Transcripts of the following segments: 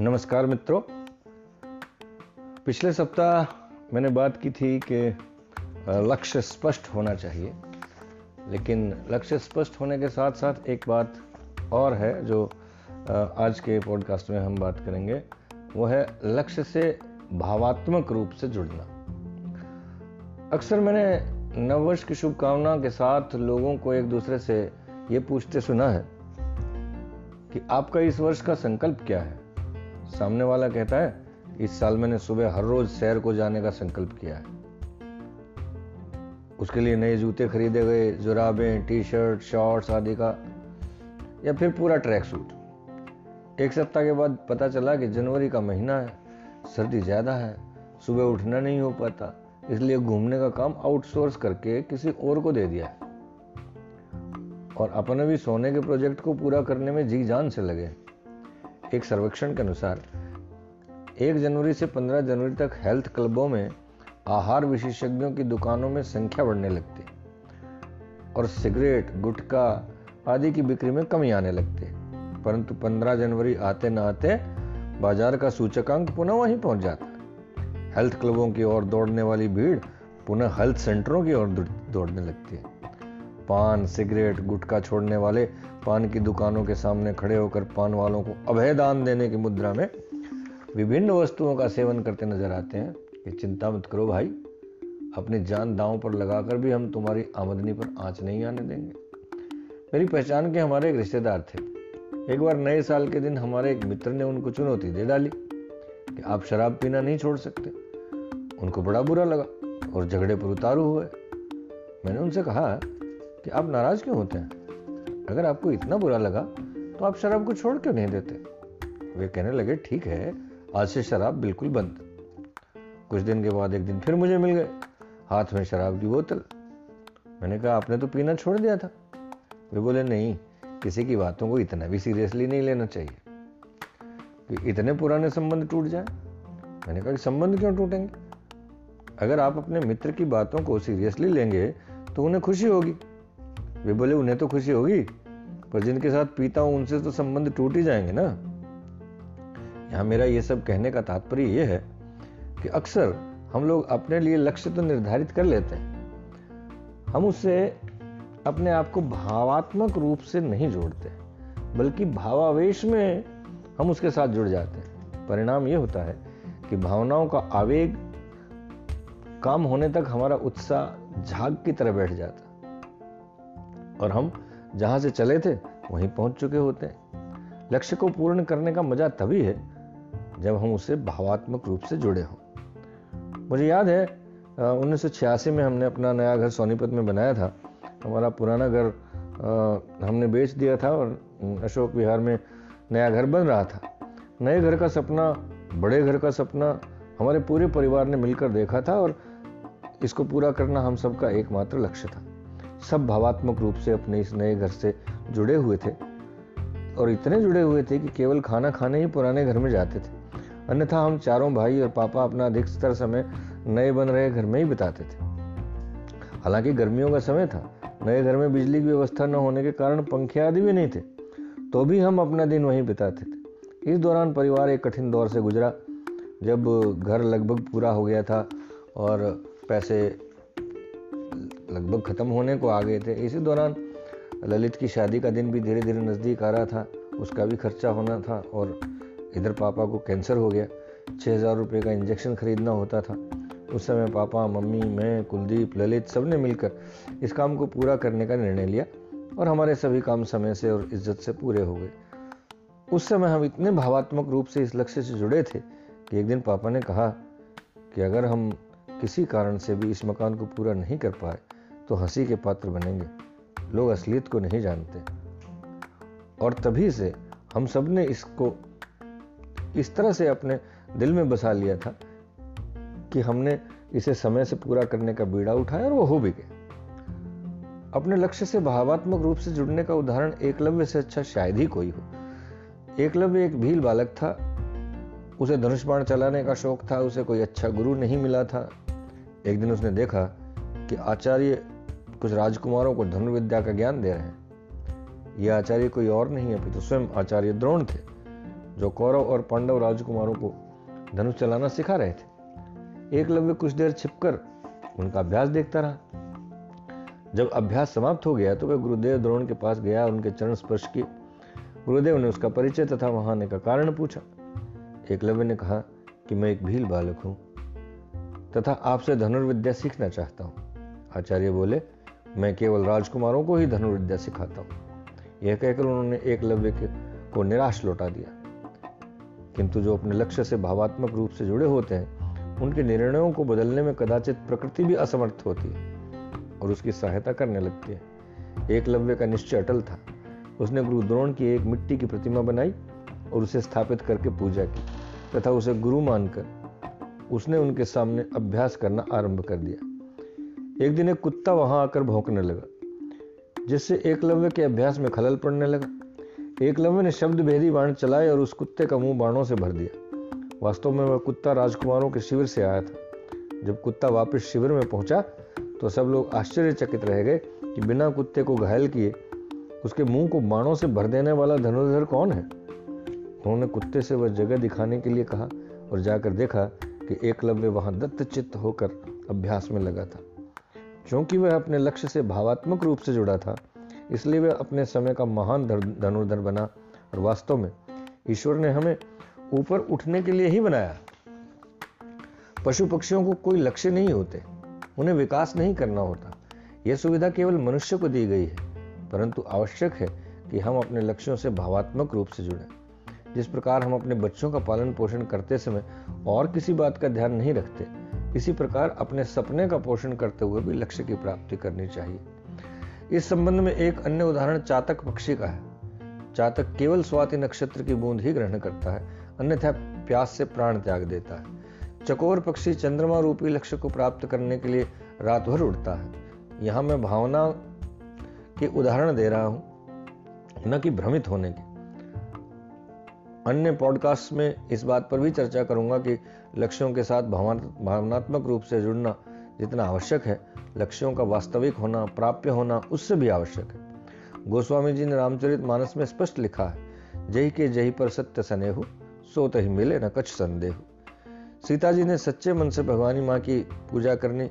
नमस्कार मित्रों। पिछले सप्ताह मैंने बात की थी कि लक्ष्य स्पष्ट होना चाहिए। लेकिन लक्ष्य स्पष्ट होने के साथ साथ एक बात और है जो आज के पॉडकास्ट में हम बात करेंगे। वो है लक्ष्य से भावात्मक रूप से जुड़ना। अक्सर मैंने नववर्ष की शुभकामना के साथ लोगों को एक दूसरे से ये पूछते सुना है कि आपका इस वर्ष का संकल्प क्या है? सामने वाला कहता है, इस साल मैंने सुबह हर रोज सैर को जाने का संकल्प किया है। उसके लिए नए जूते खरीदे गए, जुराबें टी शर्ट शॉर्ट्स आदि का, या फिर पूरा ट्रैक सूट एक सप्ताह के बाद पता चला कि जनवरी का महीना है, सर्दी ज़्यादा है, सुबह उठना नहीं हो पाता, इसलिए घूमने का काम आउटसोर्स करके किसी और को दे दिया और अपने भी सोने के प्रोजेक्ट को पूरा करने में जी जान से लगे। एक सर्वेक्षण के अनुसार, एक जनवरी से 15 जनवरी तक हेल्थ क्लबों में आहार विशेषज्ञों की दुकानों में संख्या बढ़ने लगती, और सिगरेट, गुटखा आदि की बिक्री में कमी आने लगती। परंतु 15 जनवरी आते न आते बाज़ार का सूचकांक पुनः वहीं पहुँच जाता। हेल्थ क्लबों की ओर दौड़ने वाली भीड़ पुनः हेल्थ सेंटरों की ओर दौड़ने लगती। है पान, सिगरेट, गुटखा छोड़ने वाले पान की दुकानों के सामने खड़े होकर पान वालों को अभय दान देने की मुद्रा में विभिन्न वस्तुओं का सेवन करते नज़र आते हैं। कि चिंता मत करो भाई। अपनी जान दांव पर लगाकर भी हम तुम्हारी आमदनी पर आँच नहीं आने देंगे। मेरी पहचान के हमारे एक रिश्तेदार थे। एक बार नए साल के दिन हमारे एक मित्र ने उनको चुनौती दे डाली कि आप शराब पीना नहीं छोड़ सकते। उनको बड़ा बुरा लगा और झगड़े पर उतारू हुए। मैंने उनसे कहा कि आप नाराज़ क्यों होते हैं? अगर आपको इतना बुरा लगा तो आप शराब को छोड़ क्यों नहीं देते? वे कहने लगे, ठीक है, आज से शराब बिल्कुल बंद। कुछ दिन के बाद एक दिन फिर मुझे मिल गए, हाथ में शराब की बोतल। मैंने कहा, आपने तो पीना छोड़ दिया था। वे बोले, नहीं, किसी की बातों को इतना भी सीरियसली नहीं लेना चाहिए कि इतने पुराने संबंध टूट जाए। मैंने कहा, कि संबंध क्यों टूटेंगे? अगर आप अपने मित्र की बातों को सीरियसली लेंगे तो उन्हें खुशी होगी। वे बोले, उन्हें तो खुशी होगी, पर जिनके साथ पीता हूँ, उनसे तो संबंध टूट ही जाएँगे ना? यहाँ मेरा ये सब कहने का तात्पर्य यह है कि अक्सर हम लोग अपने लिए लक्ष्य तो निर्धारित कर लेते हैं। हम उससे अपने आप को भावात्मक रूप से नहीं जोड़ते, बल्कि भावावेश में हम उसके साथ जुड़ जाते हैं। परिणाम यह होता है कि भावनाओं का आवेग काम होने तक हमारा उत्साह झाग की तरह बैठ जाता और हम जहाँ से चले थे, वहीं पहुँच चुके होते हैं। लक्ष्य को पूर्ण करने का मज़ा तभी है, जब हम उसे भावात्मक रूप से जुड़े हों। मुझे याद है उन्नीस सौ छियासी में हमने अपना नया घर सोनीपत में बनाया था। हमारा पुराना घर हमने बेच दिया था और अशोक विहार में नया घर बन रहा था। नए घर का सपना, बड़े घर का सपना हमारे पूरे परिवार ने मिलकर देखा था और इसको पूरा करना हम सबका एकमात्र लक्ष्य था। सब भावात्मक रूप से अपने इस नए घर से जुड़े हुए थे और इतने जुड़े हुए थे कि केवल खाना खाने ही पुराने घर में जाते थे। अन्यथा हम चारों भाई और पापा अपना अधिकतर समय नए बन रहे घर में ही बिताते थे। हालाँकि गर्मियों का समय था, नए घर में बिजली की व्यवस्था न होने के कारण पंखे आदि भी नहीं थे तो भी हम अपना दिन वहीं बिताते थे। इस दौरान परिवार एक कठिन दौर से गुजरा, जब घर लगभग पूरा हो गया था और पैसे लगभग ख़त्म होने को आ गए थे। इसी दौरान ललित की शादी का दिन भी धीरे धीरे नज़दीक आ रहा था। उसका भी खर्चा होना था और इधर पापा को कैंसर हो गया। छः हज़ार रुपये का इंजेक्शन खरीदना होता था। उस समय पापा, मम्मी, मैं, कुलदीप, ललित सबने मिलकर इस काम को पूरा करने का निर्णय लिया और हमारे सभी काम समय से और इज़्ज़त से पूरे हो गए। उस समय हम इतने भावात्मक रूप से इस लक्ष्य से जुड़े थे कि एक दिन पापा ने कहा कि अगर हम किसी कारण से भी इस मकान को पूरा नहीं कर पाए तो हँसी के पात्र बनेंगे। लोग असलियत को नहीं जानते। और तभी से हम सबने इसको इस तरह से अपने दिल में बसा लिया था कि हमने इसे समय से पूरा करने का बीड़ा उठाया और वो हो भी गया। अपने लक्ष्य से भावात्मक रूप से जुड़ने का उदाहरण एकलव्य से अच्छा शायद ही कोई हो। एकलव्य एक भील बालक था। उसे धनुष बाण चलाने का शौक था। उसे कोई अच्छा गुरु नहीं मिला था। एक दिन उसने देखा कि आचार्य कुछ राजकुमारों को धनुर्विद्या का ज्ञान दे रहे हैं। ये आचार्य कोई और नहीं है तो स्वयं आचार्य द्रोण थे, जो कौरव और पांडव राजकुमारों को धनुष चलाना सिखा रहे थे। एकलव्य कुछ देर छिपकर उनका अभ्यास देखता रहा। जब अभ्यास समाप्त हो गया तो वह गुरुदेव द्रोण के पास गया और उनके चरण स्पर्श किए। गुरुदेव ने उसका परिचय तथा वहाँ आने का कारण पूछा। एकलव्य ने कहा कि मैं एक भील बालक हूँ तथा आपसे धनुर्विद्या सीखना चाहता हूँ। आचार्य बोले मैं केवल राजकुमारों को ही धनुर्विद्या सिखाता हूँ। यह कहकर उन्होंने एकलव्य को निराश लौटा दिया। किंतु जो अपने लक्ष्य से भावात्मक रूप से जुड़े होते हैं, उनके निर्णयों को बदलने में कदाचित प्रकृति भी असमर्थ होती है और उसकी सहायता करने लगती है। एकलव्य का निश्चय अटल था। उसने गुरु द्रोण की एक मिट्टी की प्रतिमा बनाई और उसे स्थापित करके पूजा की, तथा उसे गुरु मानकर उसने उनके सामने अभ्यास करना आरंभ कर दिया। एक दिन एक कुत्ता वहाँ आकर भौंकने लगा, जिससे एकलव्य के अभ्यास में खलल पड़ने लगा। एकलव्य ने शब्द भेदी बाण चलाए और उस कुत्ते का मुँह बाणों से भर दिया। वास्तव में वह कुत्ता राजकुमारों के शिविर से आया था। जब कुत्ता वापस शिविर में पहुँचा तो सब लोग आश्चर्यचकित रह गए कि बिना कुत्ते को घायल किए उसके मुँह को बाणों से भर देने वाला धनुर्धर कौन है? उन्होंने कुत्ते से वह जगह दिखाने के लिए कहा और जाकर देखा कि एकलव्य वहाँ दत्तचित्त होकर अभ्यास में लगा था। क्योंकि वह अपने लक्ष्य से भावात्मक रूप से जुड़ा था, इसलिए वह अपने समय का महान धनुर्धर बना और वास्तव में ईश्वर ने हमें ऊपर उठने के लिए ही बनाया। पशु पक्षियों को कोई लक्ष्य नहीं होते, उन्हें विकास नहीं करना होता। यह सुविधा केवल मनुष्य को दी गई है, परंतु आवश्यक है कि हम अपने लक्ष्यों से भावात्मक रूप से जुड़ें। जिस प्रकार हम अपने बच्चों का पालन पोषण करते समय और किसी बात का ध्यान नहीं रखते इसी प्रकार अपने सपने का पोषण करते हुए भी लक्ष्य की प्राप्ति करनी चाहिए। इस संबंध में एक अन्य उदाहरण चातक पक्षी का है। चातक केवल स्वाति नक्षत्र की बूंद ही ग्रहण करता है, अन्यथा प्यास से प्राण त्याग देता है। चकोर पक्षी चंद्रमा रूपी लक्ष्य को प्राप्त करने के लिए रात भर उड़ता है। यहाँ मैं भावना के उदाहरण दे रहा हूँ, न कि भ्रमित होने के। अन्य पॉडकास्ट में इस बात पर भी चर्चा करूँगा कि लक्ष्यों के साथ भावनात्मक रूप से जुड़ना जितना आवश्यक है, लक्ष्यों का वास्तविक होना, प्राप्य होना, उससे भी आवश्यक है। गोस्वामी जी ने रामचरित मानस में स्पष्ट लिखा है जही के जही पर सत्य सनेहु, सो तही मिले न कछ संदेह। सीता जी ने सच्चे मन से भगवानी माँ की पूजा करनी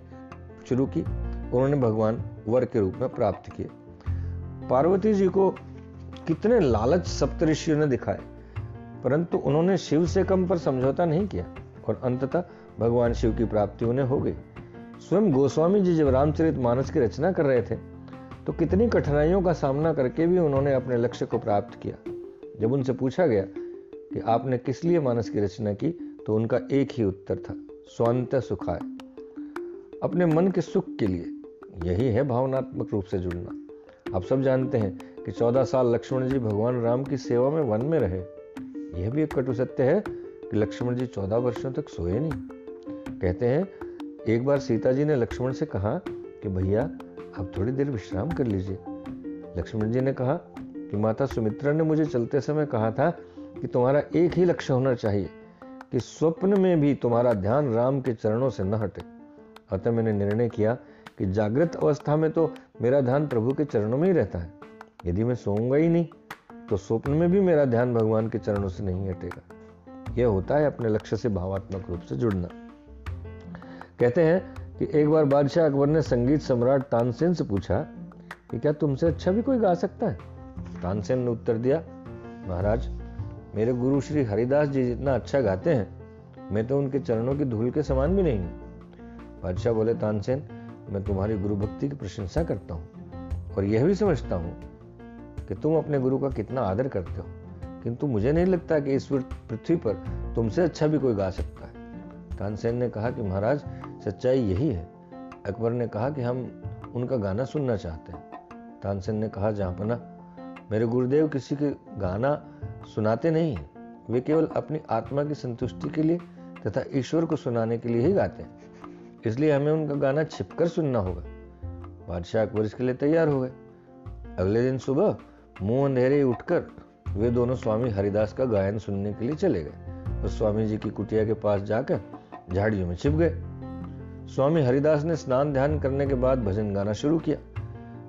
शुरू की। उन्होंने भगवान वर के रूप में प्राप्त किए। पार्वती जी को कितने लालच सप्तऋषियों ने दिखाए। परंतु उन्होंने शिव से कम पर समझौता नहीं किया और अंततः भगवान शिव की प्राप्ति उन्हें हो गई। स्वयं गोस्वामी जी जब रामचरित मानस की रचना कर रहे थे तो कितनी कठिनाइयों का सामना करके भी उन्होंने अपने लक्ष्य को प्राप्त किया। जब उनसे पूछा गया कि आपने किस लिए मानस की रचना की तो उनका एक ही उत्तर था, स्वांत सुखाय। अपने मन के सुख के लिए यही है भावनात्मक रूप से जुड़ना। आप सब जानते हैं कि चौदह साल लक्ष्मण जी भगवान राम की सेवा में वन में रहे। यह भी एक कटु सत्य है कि लक्ष्मण जी चौदह वर्षों तक सोए नहीं। कहते हैं, एक बार सीता जी ने लक्ष्मण से कहा कि भैया, आप थोड़ी देर विश्राम कर लीजिए। लक्ष्मण जी ने कहा कि माता सुमित्रा ने मुझे चलते समय कहा था कि तुम्हारा एक ही लक्ष्य होना चाहिए, कि स्वप्न में भी तुम्हारा ध्यान राम के चरणों से न हटे। अतः मैंने निर्णय किया कि जागृत अवस्था में तो मेरा ध्यान प्रभु के चरणों में ही रहता है। यदि मैं सोऊँगा ही नहीं तो स्वप्न में भी मेरा ध्यान भगवान के चरणों से नहीं हटेगा। यह होता है अपने लक्ष्य से भावात्मक रूप से जुड़ना। कहते हैं कि एक बार बादशाह अकबर ने संगीत सम्राट तानसेन से पूछा कि क्या तुमसे अच्छा भी कोई गा सकता है? तानसेन ने उत्तर दिया, महाराज, मेरे गुरु श्री हरिदास जी जितना अच्छा गाते हैं, मैं तो उनके चरणों की धूल के समान भी नहीं हूँ। बादशाह बोले, तानसेन, मैं तुम्हारी गुरु भक्ति की प्रशंसा करता हूँ और यह भी समझता हूँ कि तुम अपने गुरु का कितना आदर करते हो। किंतु मुझे नहीं लगता कि इस पृथ्वी पर तुमसे अच्छा भी कोई गा सकता है। तानसेन ने कहा कि महाराज, सच्चाई यही है। अकबर ने कहा कि हम उनका गाना सुनना चाहते हैं। तानसेन ने कहा जहांपना मेरे गुरुदेव किसी के गाना सुनाते नहीं हैं। वे केवल अपनी आत्मा की संतुष्टि के लिए तथा ईश्वर को सुनाने के लिए ही गाते हैं। इसलिए हमें उनका गाना छिपकर सुनना होगा। बादशाह अकबर इसके लिए तैयार हो गए। अगले दिन सुबह मुँह अंधेरे उठकर वे दोनों स्वामी हरिदास का गायन सुनने के लिए चले गए। और स्वामी जी की कुटिया के पास जाकर झाड़ियों में छिप गए। स्वामी हरिदास ने स्नान ध्यान करने के बाद भजन गाना शुरू किया।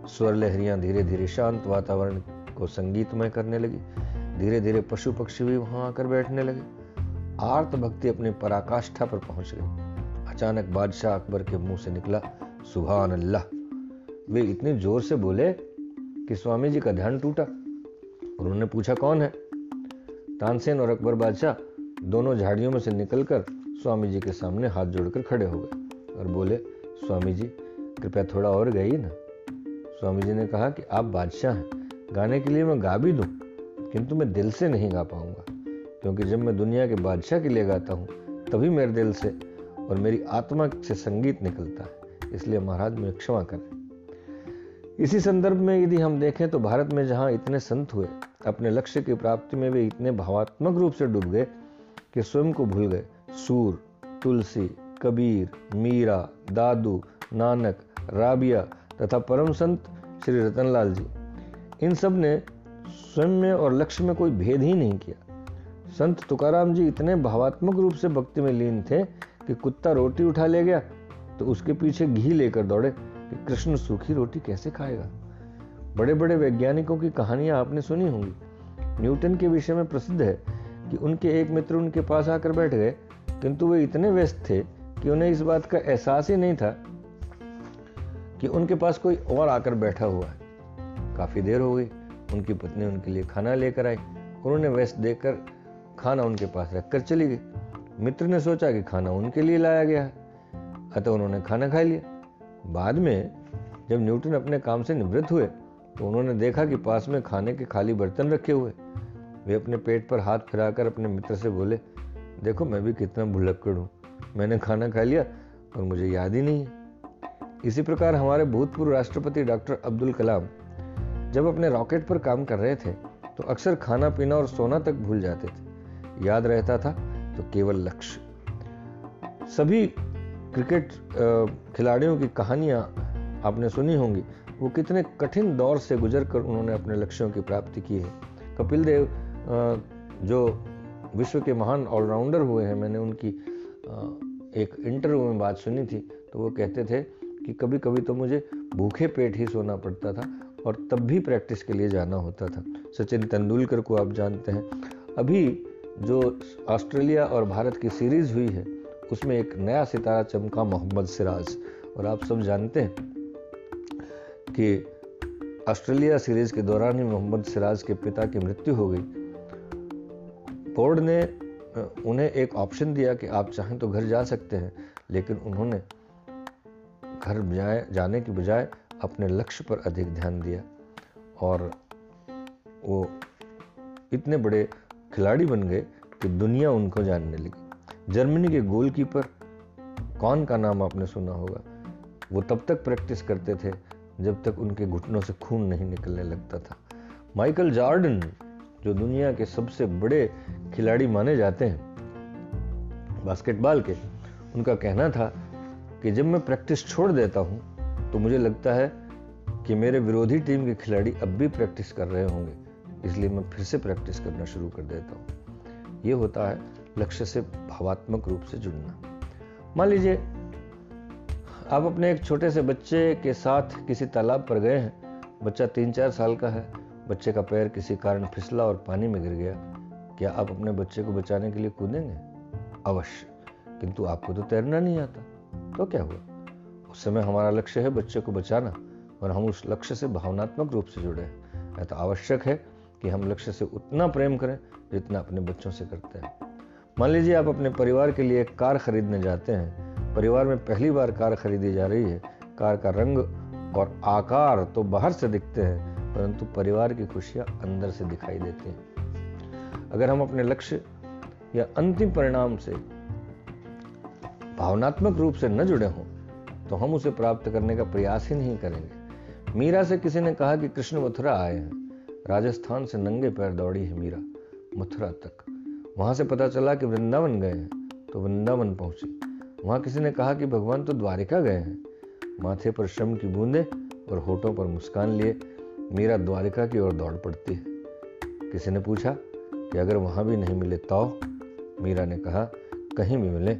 स्वर लहरियाँ धीरे धीरे शांत वातावरण को संगीतमय करने लगी। धीरे धीरे पशु पक्षी भी वहाँ आकर बैठने लगे। आर्त भक्ति अपनी पराकाष्ठा पर पहुँच गई। अचानक बादशाह अकबर के मुँह से निकला सुबह अल्लाह। वे इतने ज़ोर से बोले कि स्वामी जी का ध्यान टूटा उन्होंने पूछा, कौन है? तानसेन और अकबर बादशाह दोनों झाड़ियों में से निकलकर स्वामी जी के सामने हाथ जोड़कर खड़े हो गए और बोले स्वामी जी कृपया थोड़ा और गई ना। स्वामी जी ने कहा कि, आप बादशाह हैं, गाने के लिए मैं गा भी दूँ, किंतु मैं दिल से नहीं गा पाऊँगा, क्योंकि जब मैं दुनिया के बादशाह के लिए गाता हूँ, तभी मेरे दिल से और मेरी आत्मा से संगीत निकलता है, इसलिए महाराज में क्षमा करें। इसी संदर्भ में यदि हम देखें तो भारत में जहाँ इतने संत हुए, अपने लक्ष्य की प्राप्ति में वे इतने भावात्मक रूप से डूब गए कि स्वयं को भूल गए। सूर, तुलसी, कबीर, मीरा, दादू, नानक, राबिया तथा परम संत श्री रतनलाल जी। इन सबने स्वयं में और लक्ष्य में कोई भेद ही नहीं किया। संत तुकाराम जी इतने भावात्मक रूप से भक्ति में लीन थे कि कुत्ता रोटी उठा ले गया तो उसके पीछे घी लेकर दौड़े। कि कृष्ण सूखी रोटी कैसे खाएगा? बड़े बड़े वैज्ञानिकों की कहानियाँ आपने सुनी होंगी। न्यूटन के विषय में प्रसिद्ध है कि उनके एक मित्र उनके पास आकर बैठ गए, किंतु वे इतने व्यस्त थे कि उन्हें इस बात का एहसास ही नहीं था कि उनके पास कोई और आकर बैठा हुआ है। काफ़ी देर हो गई, उनकी पत्नी उनके लिए खाना लेकर आई उन्होंने व्यस्त देकर खाना उनके पास रखकर चली गई। मित्र ने सोचा कि खाना उनके लिए लाया गया है, अतः उन्होंने खाना खा लिया। बाद में जब न्यूटन अपने काम से निवृत्त हुए तो उन्होंने देखा कि पास में खाने के खाली बर्तन रखे हुए। वे अपने पेट पर हाथ फिराकर अपने मित्र से बोले, देखो, मैं भी कितना भुलक्कड़ हूँ। मैंने खाना खा लिया और मुझे याद ही नहीं इसी प्रकार हमारे भूतपूर्व राष्ट्रपति डॉक्टर अब्दुल कलाम जब अपने रॉकेट पर काम कर रहे थे तो अक्सर खाना पीना और सोना तक भूल जाते थे। याद रहता था तो केवल लक्ष्य। सभी क्रिकेट खिलाड़ियों की कहानियाँ आपने सुनी होंगी। वो कितने कठिन दौर से गुजरकर उन्होंने अपने लक्ष्यों की प्राप्ति की है। कपिल देव जो विश्व के महान ऑलराउंडर हुए हैं, मैंने उनकी एक इंटरव्यू में बात सुनी थी तो वो कहते थे कि कभी कभी तो मुझे भूखे पेट ही सोना पड़ता था और तब भी प्रैक्टिस के लिए जाना होता था। सचिन तेंदुलकर को आप जानते हैं। अभी जो ऑस्ट्रेलिया और भारत की सीरीज़ हुई है उसमें एक नया सितारा चमका मोहम्मद सिराज। और आप सब जानते हैं कि ऑस्ट्रेलिया सीरीज़ के दौरान ही मोहम्मद सिराज के पिता की मृत्यु हो गई। बोर्ड ने उन्हें एक ऑप्शन दिया कि आप चाहें तो घर जा सकते हैं, लेकिन उन्होंने घर जाए, जाने की बजाय अपने लक्ष्य पर अधिक ध्यान दिया। और वो इतने बड़े खिलाड़ी बन गए कि दुनिया उनको जानने लगी। जर्मनी के गोलकीपर, कौन का नाम आपने सुना होगा? वो तब तक प्रैक्टिस करते थे जब तक उनके घुटनों से खून नहीं निकलने लगता था। माइकल जॉर्डन, जो दुनिया के सबसे बड़े खिलाड़ी माने जाते हैं, बास्केटबॉल के, उनका कहना था कि जब मैं प्रैक्टिस छोड़ देता हूँ तो मुझे लगता है कि मेरे विरोधी टीम के खिलाड़ी अब भी प्रैक्टिस कर रहे होंगे, इसलिए मैं फिर से प्रैक्टिस करना शुरू कर देता हूँ। ये होता है लक्ष्य से भावात्मक रूप से जुड़ना। मान लीजिए, आप अपने एक छोटे से बच्चे के साथ किसी तालाब पर गए हैं। बच्चा तीन चार साल का है। बच्चे का पैर किसी कारण फिसला और पानी में गिर गया। क्या आप अपने बच्चे को बचाने के लिए कूदेंगे? अवश्य। किंतु आपको तो तैरना नहीं आता। तो क्या हुआ? उस समय हमारा लक्ष्य है बच्चे को बचाना और हम उस लक्ष्य से भावनात्मक रूप से जुड़े हैं। तो आवश्यक है कि हम लक्ष्य से उतना प्रेम करें जितना अपने बच्चों से करते हैं। मान लीजिए आप अपने परिवार के लिए एक कार खरीदने जाते हैं। परिवार में पहली बार कार खरीदी जा रही है। कार का रंग और आकार तो बाहर से दिखते हैं, परंतु परिवार की खुशियाँ अंदर से दिखाई देती हैं। अगर हम अपने लक्ष्य या अंतिम परिणाम से भावनात्मक रूप से न जुड़े हों तो हम उसे प्राप्त करने का प्रयास ही नहीं करेंगे। मीरा से किसी ने कहा कि कृष्ण मथुरा आए हैं। राजस्थान से नंगे पैर दौड़ी है मीरा, मथुरा तक। वहाँ से पता चला कि वृंदावन गए हैं तो वृंदावन पहुँचे। वहाँ किसी ने कहा कि भगवान तो द्वारिका गए हैं। माथे पर श्रम की बूंदे और होठों पर मुस्कान लिए मीरा द्वारिका की ओर दौड़ पड़ती है। किसी ने पूछा कि अगर वहाँ भी नहीं मिले तो? मीरा ने कहा, कहीं भी मिले,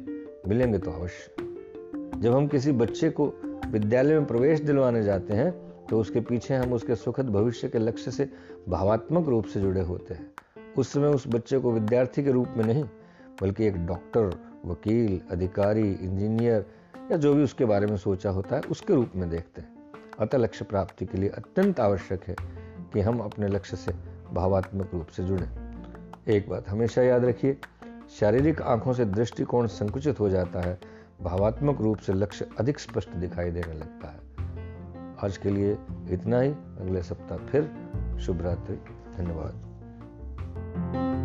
मिलेंगे तो अवश्य। जब हम किसी बच्चे को विद्यालय में प्रवेश दिलवाने जाते हैं तो उसके पीछे हम उसके सुखद भविष्य के लक्ष्य से भावात्मक रूप से जुड़े होते हैं। उस समय उस बच्चे को विद्यार्थी के रूप में नहीं, बल्कि एक डॉक्टर, वकील, अधिकारी, इंजीनियर या जो भी उसके बारे में सोचा होता है, उसके रूप में देखते हैं। अतः लक्ष्य प्राप्ति के लिए अत्यंत आवश्यक है कि हम अपने लक्ष्य से भावात्मक रूप से जुड़ें। एक बात हमेशा याद रखिए, शारीरिक आँखों से दृष्टिकोण संकुचित हो जाता है, भावात्मक रूप से लक्ष्य अधिक स्पष्ट दिखाई देने लगता है। आज के लिए इतना ही, अगले सप्ताह फिर, शुभ रात्रि, धन्यवाद। thank you